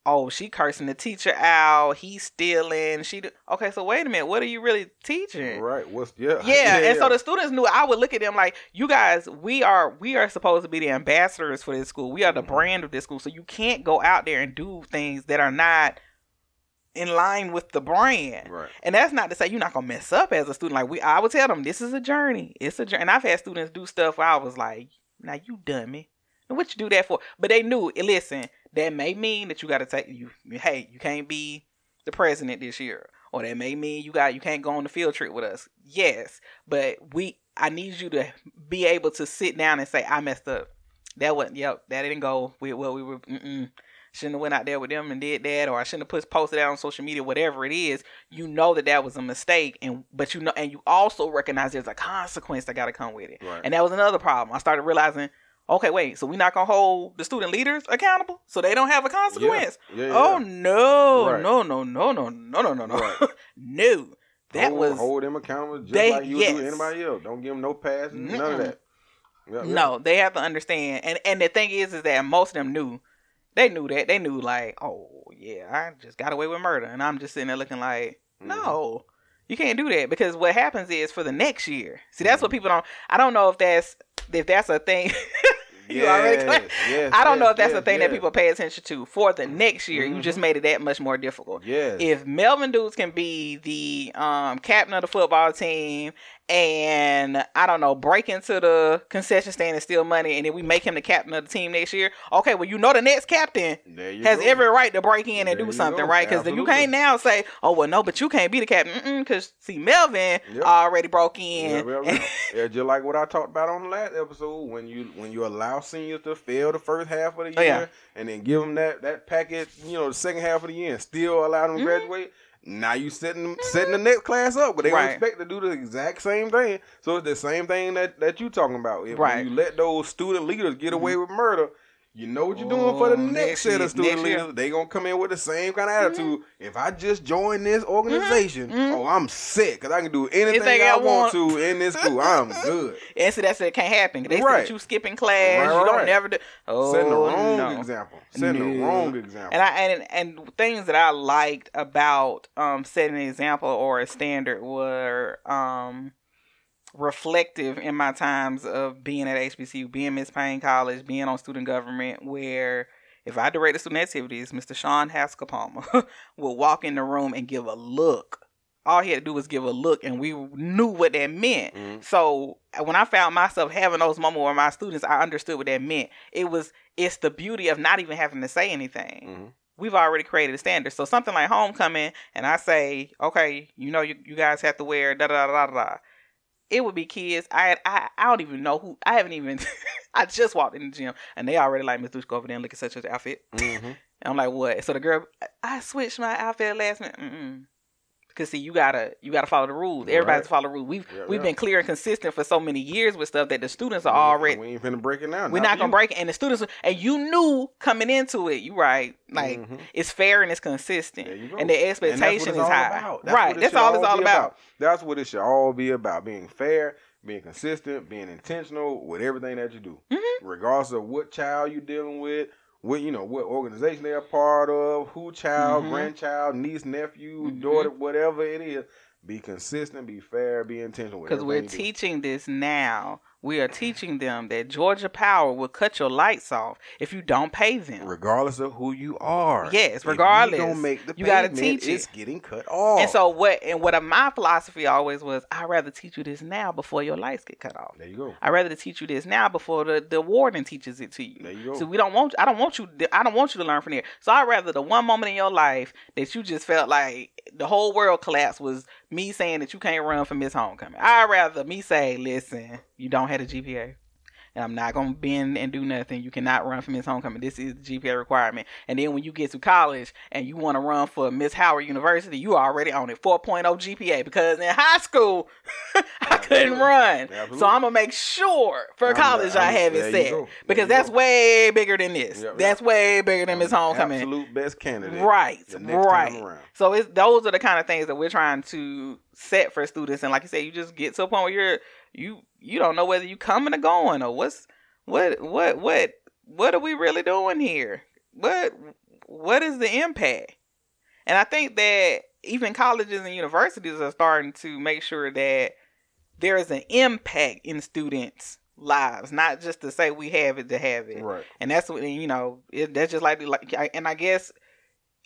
Speaker 1: oh, she cursing the teacher out, he's stealing, she, do- okay, so wait a minute, what are you really teaching?
Speaker 2: Right. What's yeah.
Speaker 1: Yeah, and so the students knew. I would look at them like, "You guys, we are we are supposed to be the ambassadors for this school. We are the
Speaker 2: Mhm.
Speaker 1: brand of this school. So you can't go out there and do things that are not in line with the brand."
Speaker 2: Right.
Speaker 1: And that's not to say you're not gonna mess up as a student. Like we, I would tell them this is a journey. It's a journey. And I've had students do stuff where I was like, "Now you dummy, and what you do that for?" But they knew. Listen, that may mean that you got to take you. Hey, you can't be the president this year, or that may mean you got you can't go on the field trip with us. Yes, but we. I need you to be able to sit down and say, "I messed up. That wasn't. Yep, that didn't go. We well, we were. Mm-mm shouldn't have went out there with them and did that or i shouldn't have put posted out on social media whatever it is you know that that was a mistake and but you know and you also recognize there's a consequence that got to come with it
Speaker 2: Right.
Speaker 1: and that was another problem i started realizing okay wait so we're not gonna hold the student leaders accountable so they don't have a consequence
Speaker 2: Yeah, yeah,
Speaker 1: oh
Speaker 2: yeah.
Speaker 1: no
Speaker 2: Right.
Speaker 1: no no no no no no no no
Speaker 2: Right.
Speaker 1: no that
Speaker 2: hold,
Speaker 1: was
Speaker 2: hold them accountable just
Speaker 1: they-
Speaker 2: like you would do anybody else. Don't give them no pass, none
Speaker 1: Mm-mm.
Speaker 2: of that.
Speaker 1: No, they have to understand. And and the thing is, is that most of them knew. They knew that. They knew like, oh yeah, I just got away with murder, and I'm just sitting there looking like,
Speaker 2: Mhm.
Speaker 1: no, you can't do that because what happens is for the next year. See, that's what
Speaker 2: Mm-hmm.
Speaker 1: people don't. I don't know if that's if that's a thing. you already.
Speaker 2: Yes, yes,
Speaker 1: I don't know if that's
Speaker 2: yes,
Speaker 1: a thing that people pay attention to for the next year. You just
Speaker 2: Mhm.
Speaker 1: made it that much more difficult.
Speaker 2: Yeah.
Speaker 1: If Melvin Dudes can be the um, captain of the football team and I don't know, break into the concession stand and steal money, and then we make him the captain of the team next year. Okay, well, you know the next captain has
Speaker 2: go.
Speaker 1: every right to break in and
Speaker 2: There
Speaker 1: do something,
Speaker 2: go.
Speaker 1: right? Because you can't now say, "Oh, well, no, but you can't be the captain," because see, Melvin
Speaker 2: Yep.
Speaker 1: already broke in.
Speaker 2: yeah, yeah. yeah, just like what I talked about on the last episode, when you when you allow seniors to fail the first half of the
Speaker 1: Oh,
Speaker 2: year,
Speaker 1: yeah.
Speaker 2: and then give them that that packet, you know, the second half of the year, and still allow them to
Speaker 1: Mhm.
Speaker 2: graduate. Now you setting mm-hmm. setting the next class up, but they
Speaker 1: Right.
Speaker 2: don't expect to do the exact same thing. So it's the same thing that that you talking about. If
Speaker 1: Right.
Speaker 2: you let those student leaders get away mm-hmm. with murder. You know what you're doing for the
Speaker 1: Oh,
Speaker 2: next, set of student leaders. They gonna come in with the same kind of attitude. If I just join this organization,
Speaker 1: Mhm.
Speaker 2: oh, I'm sick because I can do anything I,
Speaker 1: I
Speaker 2: want
Speaker 1: want.
Speaker 2: to in this school. I'm good.
Speaker 1: And so that's it can't happen. They
Speaker 2: Right.
Speaker 1: you skipping class.
Speaker 2: Right,
Speaker 1: you don't
Speaker 2: right.
Speaker 1: never do. Oh,
Speaker 2: Setting the wrong
Speaker 1: no.
Speaker 2: example. Setting the wrong example.
Speaker 1: And I and and things that I liked about um setting an example or a standard were um reflective in my times of being at HBCU, being Miss Paine College, being on student government, where if I directed student activities, Mr. Sean Haskell Palmer would walk in the room and give a look. All he had to do was give a look, and we knew what that meant.
Speaker 2: Mhm.
Speaker 1: So when I found myself having those moments with my students, I understood what that meant. It was it's the beauty of not even having to say anything.
Speaker 2: Mhm.
Speaker 1: We've already created a standard. So something like homecoming, and I say, okay, you know, you, you guys have to wear da da da da da. It would be kids. I I I don't even know who. I haven't even. I just walked in the gym, and they already like Miss Dushka over there and look at such an outfit.
Speaker 2: Mhm.
Speaker 1: And I'm like, what? So the girl, I- I switched my outfit last minute. Mm-mm. Cause see, you gotta you gotta follow the rules. Everybody's
Speaker 2: Right.
Speaker 1: follow the rules. We've
Speaker 2: Yeah,
Speaker 1: we've
Speaker 2: yeah.
Speaker 1: been clear and consistent for so many years with stuff that the students are already.
Speaker 2: We ain't finna break it down.
Speaker 1: We're
Speaker 2: Not
Speaker 1: not gonna
Speaker 2: you.
Speaker 1: break it, and the students and you knew coming into it. You right, like
Speaker 2: Mhm.
Speaker 1: it's fair and it's consistent,
Speaker 2: There you go.
Speaker 1: and the
Speaker 2: And that's
Speaker 1: expectation
Speaker 2: it's
Speaker 1: is
Speaker 2: all
Speaker 1: high.
Speaker 2: about.
Speaker 1: right, that's
Speaker 2: should
Speaker 1: all it's all
Speaker 2: be
Speaker 1: about.
Speaker 2: That's what it should all be about. Being fair, being consistent, being intentional with everything that you do.
Speaker 1: Mhm.
Speaker 2: Regardless of what child you're dealing with, what you know, what organization they're a part of, who child,
Speaker 1: Mhm.
Speaker 2: grandchild, niece, nephew,
Speaker 1: Mhm.
Speaker 2: daughter, whatever it is. Be consistent, be fair, be intentional
Speaker 1: Because we're
Speaker 2: do.
Speaker 1: teaching this now. We are teaching them that Georgia Power will cut your lights off if you don't pay them.
Speaker 2: regardless of who you are.
Speaker 1: Yes,
Speaker 2: If
Speaker 1: regardless.
Speaker 2: you don't make the
Speaker 1: You gotta
Speaker 2: payment,
Speaker 1: teach it.
Speaker 2: It's getting cut off.
Speaker 1: And so what? And what my philosophy always was, I'd rather teach you this now before your lights get cut off.
Speaker 2: there you go.
Speaker 1: I'd rather teach you this now before the, the warden teaches it to you.
Speaker 2: There you go.
Speaker 1: So we don't want. I don't want you. I don't want you to learn from there. So I'd rather the one moment in your life that you just felt like the whole world collapsed was me saying that you can't run for Miss Homecoming. I'd rather me say, listen, you don't have a GPA. And I'm not gonna bend and do nothing. You cannot run for Miss Homecoming. This is the GPA requirement. And then when you get to college and you want to run for Miss Howard University, you already on it 4.0 GPA because in high school I couldn't run.
Speaker 2: Absolutely.
Speaker 1: So I'm gonna make sure for
Speaker 2: I'm-
Speaker 1: college I
Speaker 2: I'm-
Speaker 1: have it set because that's
Speaker 2: go.
Speaker 1: way bigger than this.
Speaker 2: Yep,
Speaker 1: that's way bigger than Miss Homecoming.
Speaker 2: Absolute best candidate.
Speaker 1: Right, right. So it's those are the kind of things that we're trying to set for students. And like you said, you just get to a point where you're you you don't know whether you coming or going or what's what what what what are we really doing here? What what is the impact? And I think that even colleges and universities are starting to make sure that there is an impact in students' lives, not just to say we have it to have it.
Speaker 2: Right.
Speaker 1: And that's what you know. It, that's just like like, and I guess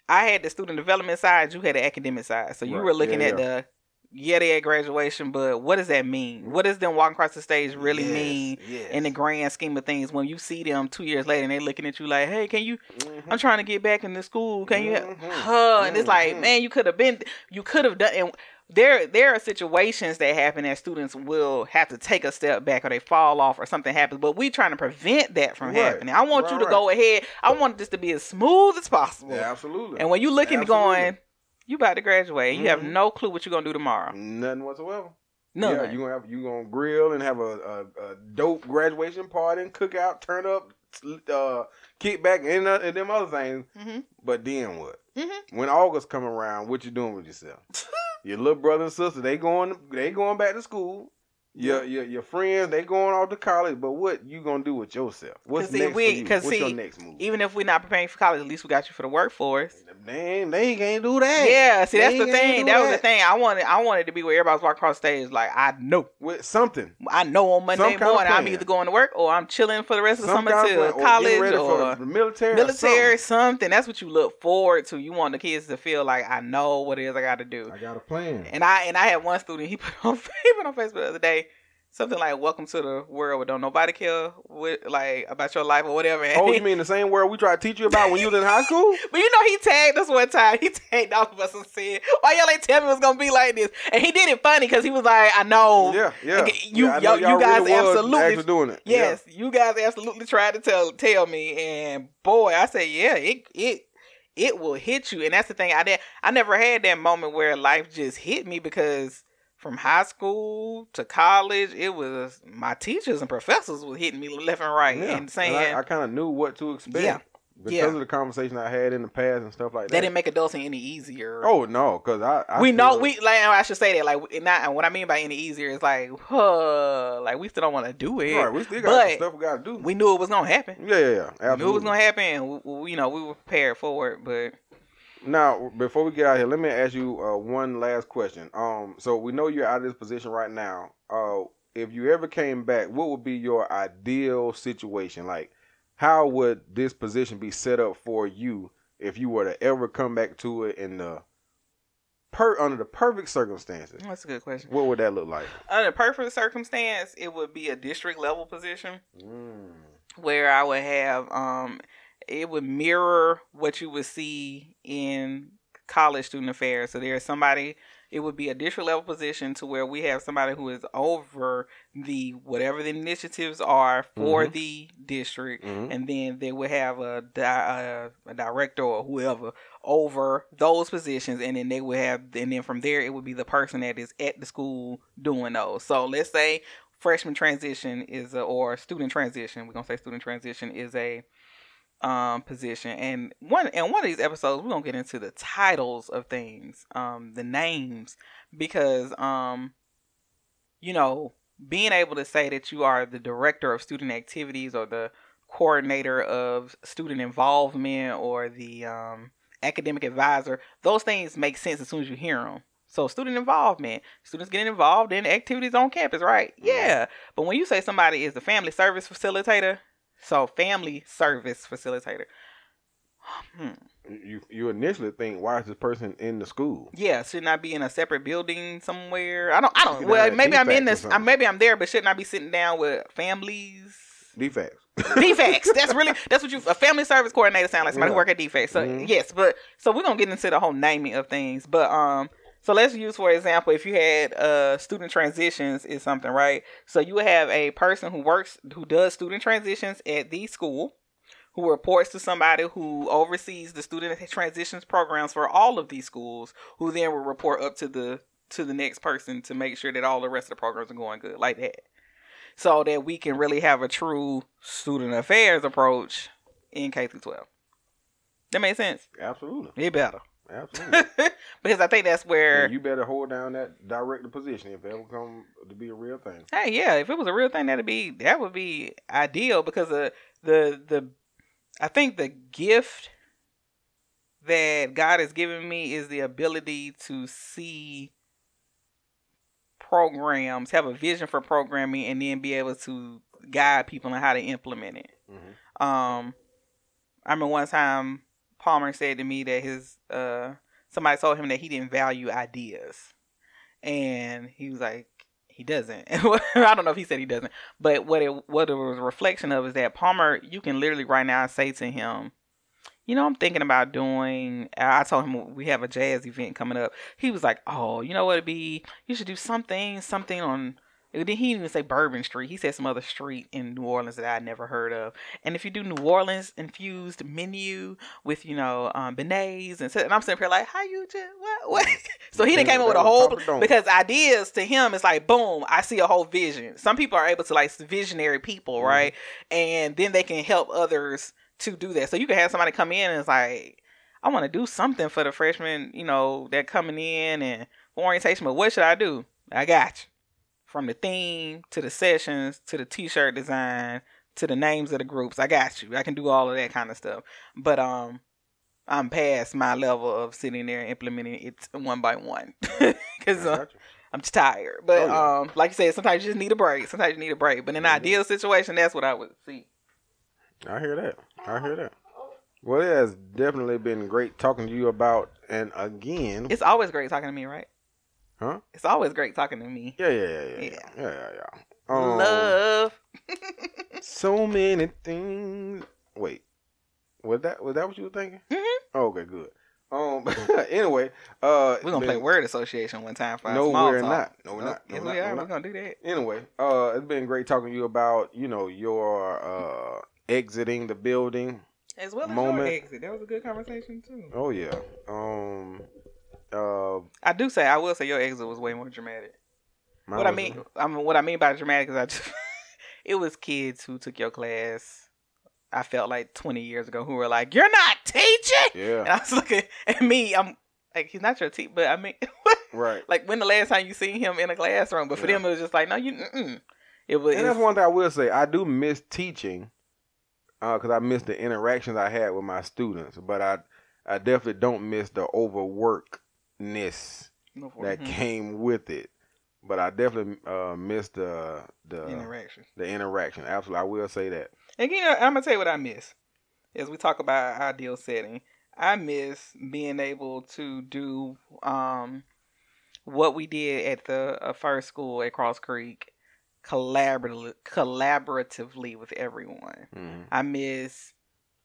Speaker 1: I had the student development side, you had the academic side. So you
Speaker 2: Right.
Speaker 1: were looking
Speaker 2: Yeah,
Speaker 1: at the yeah, they at graduation, but what does that mean? What does them walking across the stage really
Speaker 2: Yes,
Speaker 1: mean
Speaker 2: yes.
Speaker 1: in the grand scheme of things? When you see them two years later and they're looking at you like, "Hey, can you?
Speaker 2: Mhm.
Speaker 1: I'm trying to get back into school. Can you?"
Speaker 2: Mhm.
Speaker 1: Huh? And it's like,
Speaker 2: Mhm.
Speaker 1: man, you could have been, you could have done. And there, there are situations that happen that students will have to take a step back or they fall off or something happens. But we trying to prevent that from
Speaker 2: Right.
Speaker 1: happening. I want you
Speaker 2: Right,
Speaker 1: to go ahead. I want this to be as smooth as possible.
Speaker 2: Yeah, absolutely.
Speaker 1: And when you looking
Speaker 2: Absolutely.
Speaker 1: going, you about to graduate. You have
Speaker 2: Mhm.
Speaker 1: no clue what you're gonna do tomorrow.
Speaker 2: Nothing whatsoever.
Speaker 1: None.
Speaker 2: Yeah, you gonna have you gonna grill and have a, a, a dope graduation party and cook out, turn up, uh, kick back and, uh, and them other things.
Speaker 1: Mhm.
Speaker 2: But then what?
Speaker 1: Mhm.
Speaker 2: When August come around, what you doing with yourself? your little brother and sister, they going they going back to school. Your, your your friends, they going off to college. But what you gonna do with yourself? What's
Speaker 1: see,
Speaker 2: next
Speaker 1: we-
Speaker 2: for you? What's
Speaker 1: see,
Speaker 2: your next move?
Speaker 1: Even if we're not preparing for college, at least we got you for the workforce.
Speaker 2: they ain't, they can't do that.
Speaker 1: Yeah, see that's
Speaker 2: They
Speaker 1: the thing.
Speaker 2: do
Speaker 1: That was the thing. I wanted I wanted to be where everybody's walking across the stage like I know.
Speaker 2: with something.
Speaker 1: I know on Monday
Speaker 2: Some kind of
Speaker 1: morning I'm either going to work or I'm chilling for the rest of the summer
Speaker 2: to or
Speaker 1: college or
Speaker 2: for the military. or
Speaker 1: military,
Speaker 2: something.
Speaker 1: something. That's what you look forward to. You want the kids to feel like I know what it is I got to do.
Speaker 2: I got a plan.
Speaker 1: And I and I had one student. He put on he put on Facebook the other day something like "Welcome to the world where don't nobody care with like about your life or whatever."
Speaker 2: Oh, you mean the same world we tried to teach you about when you was in high school?
Speaker 1: But you know, he tagged us one time. He tagged all of us and said, "Why y'all ain't tell me it was gonna be like this?" And he did it funny because he was like, "I know,
Speaker 2: Yeah, yeah.
Speaker 1: You-
Speaker 2: Yeah, know
Speaker 1: y'all- you guys
Speaker 2: was
Speaker 1: absolutely-
Speaker 2: doing it.
Speaker 1: yes, you guys absolutely tried to tell tell me." And boy, I said, "Yeah, it it." It will hit you, and that's the thing. I did. I never had that moment where life just hit me because from high school to college, it was my teachers and professors were hitting me left and right
Speaker 2: Yeah.
Speaker 1: and saying
Speaker 2: I, I kind of knew what to expect.
Speaker 1: Yeah.
Speaker 2: Because
Speaker 1: Yeah.
Speaker 2: of the conversation I had in the past and stuff like that, they
Speaker 1: didn't make adulting any easier.
Speaker 2: Oh no, because I, I
Speaker 1: we know we like I should say that like not and what I mean by any easier is like huh, like we still don't want to do it.
Speaker 2: right. We still got stuff we got to do.
Speaker 1: We knew it was gonna happen.
Speaker 2: yeah, yeah, yeah.
Speaker 1: We knew it was gonna happen. And we, we- you know we were prepared for it, but
Speaker 2: Now, before we get out here, let me ask you uh, one last question. Um, so we know you're out of this position right now. Uh, if you ever came back, what would be your ideal situation? Like, how would this position be set up for you if you were to ever come back to it in the per under the perfect circumstances?
Speaker 1: that's a good question.
Speaker 2: What would that look like?
Speaker 1: Under perfect circumstance, it would be a district level position
Speaker 2: Mm.
Speaker 1: where I would have um it would mirror what you would see in college student affairs. So there's somebody it would be a district level position to where we have somebody who is over the whatever the initiatives are for
Speaker 2: Mhm.
Speaker 1: the district
Speaker 2: Mhm.
Speaker 1: and then they would have a, di- a, a director or whoever over those positions and then they would have and then from there it would be the person that is at the school doing those so let's say freshman transition is a, or student transition we're gonna say student transition is a um position and one in one of these episodes we're gonna get into the titles of things um the names because um you know being able to say that you are the director of student activities or the coordinator of student involvement or the um, academic advisor, those things make sense as soon as you hear them. So, student involvement, students getting involved in activities on campus, right? Yeah. But when you say somebody is the family service facilitator, so family service facilitator, hmm.
Speaker 2: You you initially think why is this person in the school?
Speaker 1: Yeah, shouldn't I be in a separate building somewhere? I don't. I don't. Well, maybe I'm in this. Maybe I'm there, but shouldn't I be sitting down with families?
Speaker 2: DFCS.
Speaker 1: DFCS. That's really that's what you a family service coordinator sound like somebody who work at DFCS. So
Speaker 2: Mhm.
Speaker 1: yes, but so we're gonna get into the whole naming of things. But um, so let's use for example, if you had uh student transitions is something right. So you have a person who works who does student transitions at the school. Who reports to somebody who oversees the student transitions programs for all of these schools, who then will report up to the to the next person to make sure that all the rest of the programs are going good, like that so that we can really have a true student affairs approach in K through 12. That makes sense.
Speaker 2: Absolutely.
Speaker 1: It better.
Speaker 2: Absolutely.
Speaker 1: because I think that's where
Speaker 2: And you better hold down that director position if it ever come to be a real thing.
Speaker 1: hey, yeah, if it was a real thing that'd be that would be ideal because the the the I think the gift that God has given me is the ability to see programs, have a vision for programming and then be able to guide people on how to implement it.
Speaker 2: Mhm.
Speaker 1: Um, I remember one time Palmer said to me that his uh somebody told him that he didn't value ideas, and he was like, he doesn't. I don't know if he said he doesn't, but what it what it was a reflection of is that Palmer, you can literally right now say to him, you know, I'm thinking about doing. I told him we have a jazz event coming up. He was like, oh, you know what it'd be? You should do something, something on he didn't even say Bourbon Street. He said some other street in New Orleans that I'd never heard of. And if you do New Orleans infused menu with, you know, um, beignets and, and I'm sitting here like, how you just what what? so he didn't came up with a whole because ideas to him is like boom, I see a whole vision. Some people are able to like visionary people, mm-hmm. right? And then they can help others to do that. So you can have somebody come in and it's like, I want to do something for the freshmen, you know, that coming in and orientation, but what should I do? I got you from the theme to the sessions to the t-shirt design to the names of the groups. I got you. I can do all of that kind of stuff. But um I'm past my level of sitting there and implementing it one by one because uh, I'm just tired. But oh, yeah. um, like you said, sometimes you just need a break. Sometimes you need a break. But in an ideal situation, that's what I would see.
Speaker 2: I hear that. I hear that. Well, it has definitely been great talking to you about, and again,
Speaker 1: it's always great talking to me, right?
Speaker 2: Huh?
Speaker 1: It's always great talking to me.
Speaker 2: Yeah, yeah, yeah, yeah, yeah, yeah, yeah. yeah.
Speaker 1: Um, Love.
Speaker 2: so many things. Wait, was that was that what you were thinking?
Speaker 1: Mm-hmm.
Speaker 2: Oh, okay, good. Um. anyway, uh,
Speaker 1: we're gonna been, play word association one time for
Speaker 2: no,
Speaker 1: we're
Speaker 2: talk. not. No, we're not.
Speaker 1: No, yes,
Speaker 2: we
Speaker 1: are. We're not. gonna do that.
Speaker 2: Anyway, uh, it's been great talking to you about you know your uh exiting the building
Speaker 1: as well as moment. your exit. That was a good conversation too.
Speaker 2: Oh yeah. Um. Uh,
Speaker 1: I do say I will say your exit was way more dramatic. What I mean, I mean, what I mean by dramatic is I just it was kids who took your class. I felt like 20 years ago who were like, "You're not teaching."
Speaker 2: Yeah.
Speaker 1: And I was looking at me. I'm like, he's not your teacher, but I mean,
Speaker 2: right.
Speaker 1: Like when the last time you seen him in a classroom? But for yeah. them, it was just like, no, you. Mm-mm. It was.
Speaker 2: And that's one thing I will say. I do miss teaching because uh, I miss the interactions I had with my students, but I I definitely don't miss the overwork ness no that mm-hmm. came with it. But I definitely uh, missed the the
Speaker 1: interaction.
Speaker 2: The interaction, absolutely. I will say that.
Speaker 1: And you know, I'm gonna tell you what I miss. As we talk about ideal setting, I miss being able to do um, what we did at the uh, first school at Cross Creek, collaboratively, collaboratively with everyone.
Speaker 2: Mm-hmm.
Speaker 1: I miss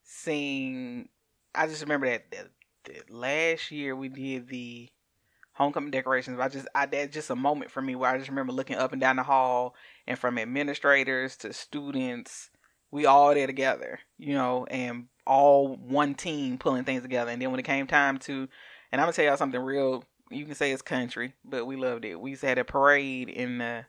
Speaker 1: seeing. I just remember that, that last year we did the homecoming decorations. I just I that's just a moment for me where I just remember looking up and down the hall and from administrators to students, we all there together, you know, and all one team pulling things together. And then when it came time to and I'm gonna tell y'all something real you can say it's country, but we loved it. We used to have a parade in the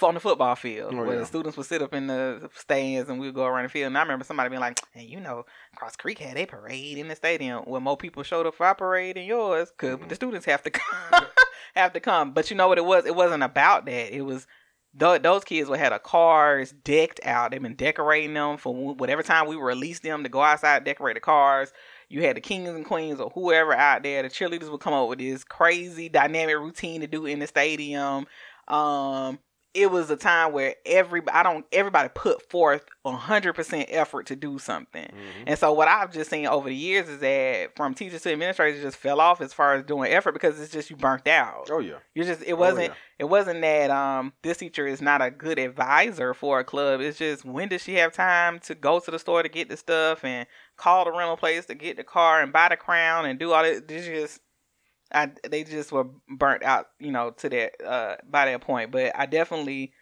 Speaker 1: on the football field oh, where yeah. the students would sit up in the stands and we'd go around the field. And I remember somebody being like, "Hey, you know, Cross Creek had a parade in the stadium. Well, more people showed up for our parade than yours, cause mm-hmm. the students have to come, have to come. But you know what it was? It wasn't about that. It was those kids would have the cars decked out. They've been decorating them for whatever time we released them to go outside decorate the cars. You had the kings and queens or whoever out there. The cheerleaders would come up with this crazy dynamic routine to do in the stadium. Um, it was a time where every I don't everybody put forth hundred percent effort to do something, mm-hmm. and so what I've just seen over the years is that from teachers to administrators just fell off as far as doing effort because it's just you burnt out.
Speaker 2: Oh yeah,
Speaker 1: you just it wasn't oh, yeah. it wasn't that um this teacher is not a good advisor for a club. It's just when does she have time to go to the store to get the stuff and call the rental place to get the car and buy the crown and do all that. It's just I they just were burnt out, you know, to that uh by that point. But I definitely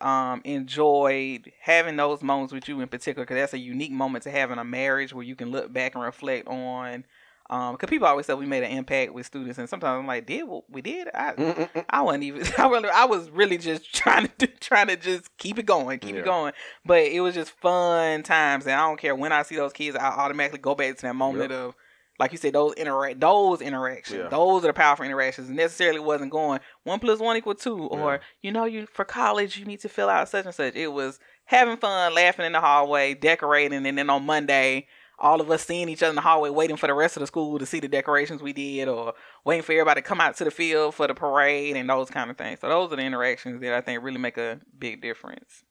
Speaker 1: um enjoyed having those moments with you in particular because that's a unique moment to have in a marriage where you can look back and reflect on um because people always say we made an impact with students and sometimes i'm like did what we did i i wasn't even i really i was really just trying to trying to just keep it going keep yeah. it going but it was just fun times and i don't care when i see those kids i automatically go back to that moment yep. of like you said, those interact those interactions, yeah. those are the powerful interactions. Necessarily wasn't going one plus one equal two, or yeah. you know, you for college you need to fill out such and such. It was having fun, laughing in the hallway, decorating, and then on Monday, all of us seeing each other in the hallway, waiting for the rest of the school to see the decorations we did, or waiting for everybody to come out to the field for the parade and those kind of things. So those are the interactions that I think really make a big difference.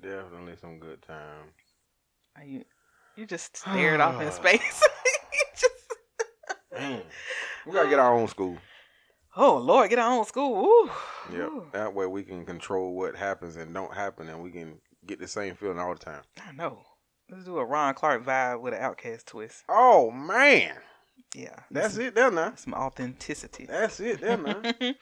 Speaker 2: Definitely some good times.
Speaker 1: You you just stared off in space.
Speaker 2: Man, we gotta get our own school.
Speaker 1: Oh Lord, get our own school.
Speaker 2: Yeah.
Speaker 1: Woo.
Speaker 2: That way we can control what happens and don't happen, and we can get the same feeling all the time.
Speaker 1: I know. Let's do a Ron Clark vibe with an OutKast twist.
Speaker 2: Oh man,
Speaker 1: Yeah,
Speaker 2: that's it there now.
Speaker 1: Some authenticity.
Speaker 2: That's it there now.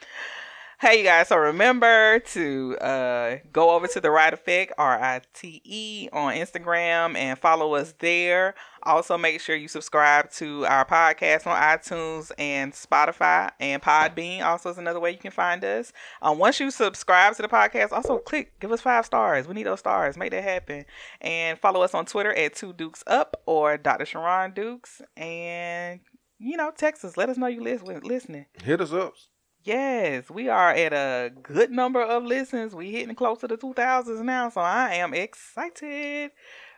Speaker 1: hey, you guys. So remember to uh, go over to the Rite Effect, R I T E, on Instagram and follow us there. Also, make sure you subscribe to our podcast on iTunes and Spotify and Podbean. Also, is another way you can find us. Um, once you subscribe to the podcast, also click, give us five stars. We need those stars. Make that happen. And follow us on Twitter at Two Dukes Up or Dr. Sharon Dukes. And you know, text us. Let us know you listen, listening.
Speaker 2: Hit us up.
Speaker 1: Yes, we are at a good number of listens. We hitting close to the 2000s now, so I am excited.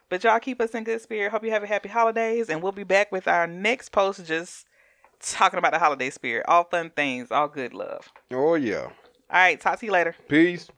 Speaker 1: But y'all keep us in good spirit. Hope you have a happy holidays, and we'll be back with our next post just talking about the holiday spirit. All fun things, all good love.
Speaker 2: Oh yeah.
Speaker 1: All right, talk to you later.
Speaker 2: Peace.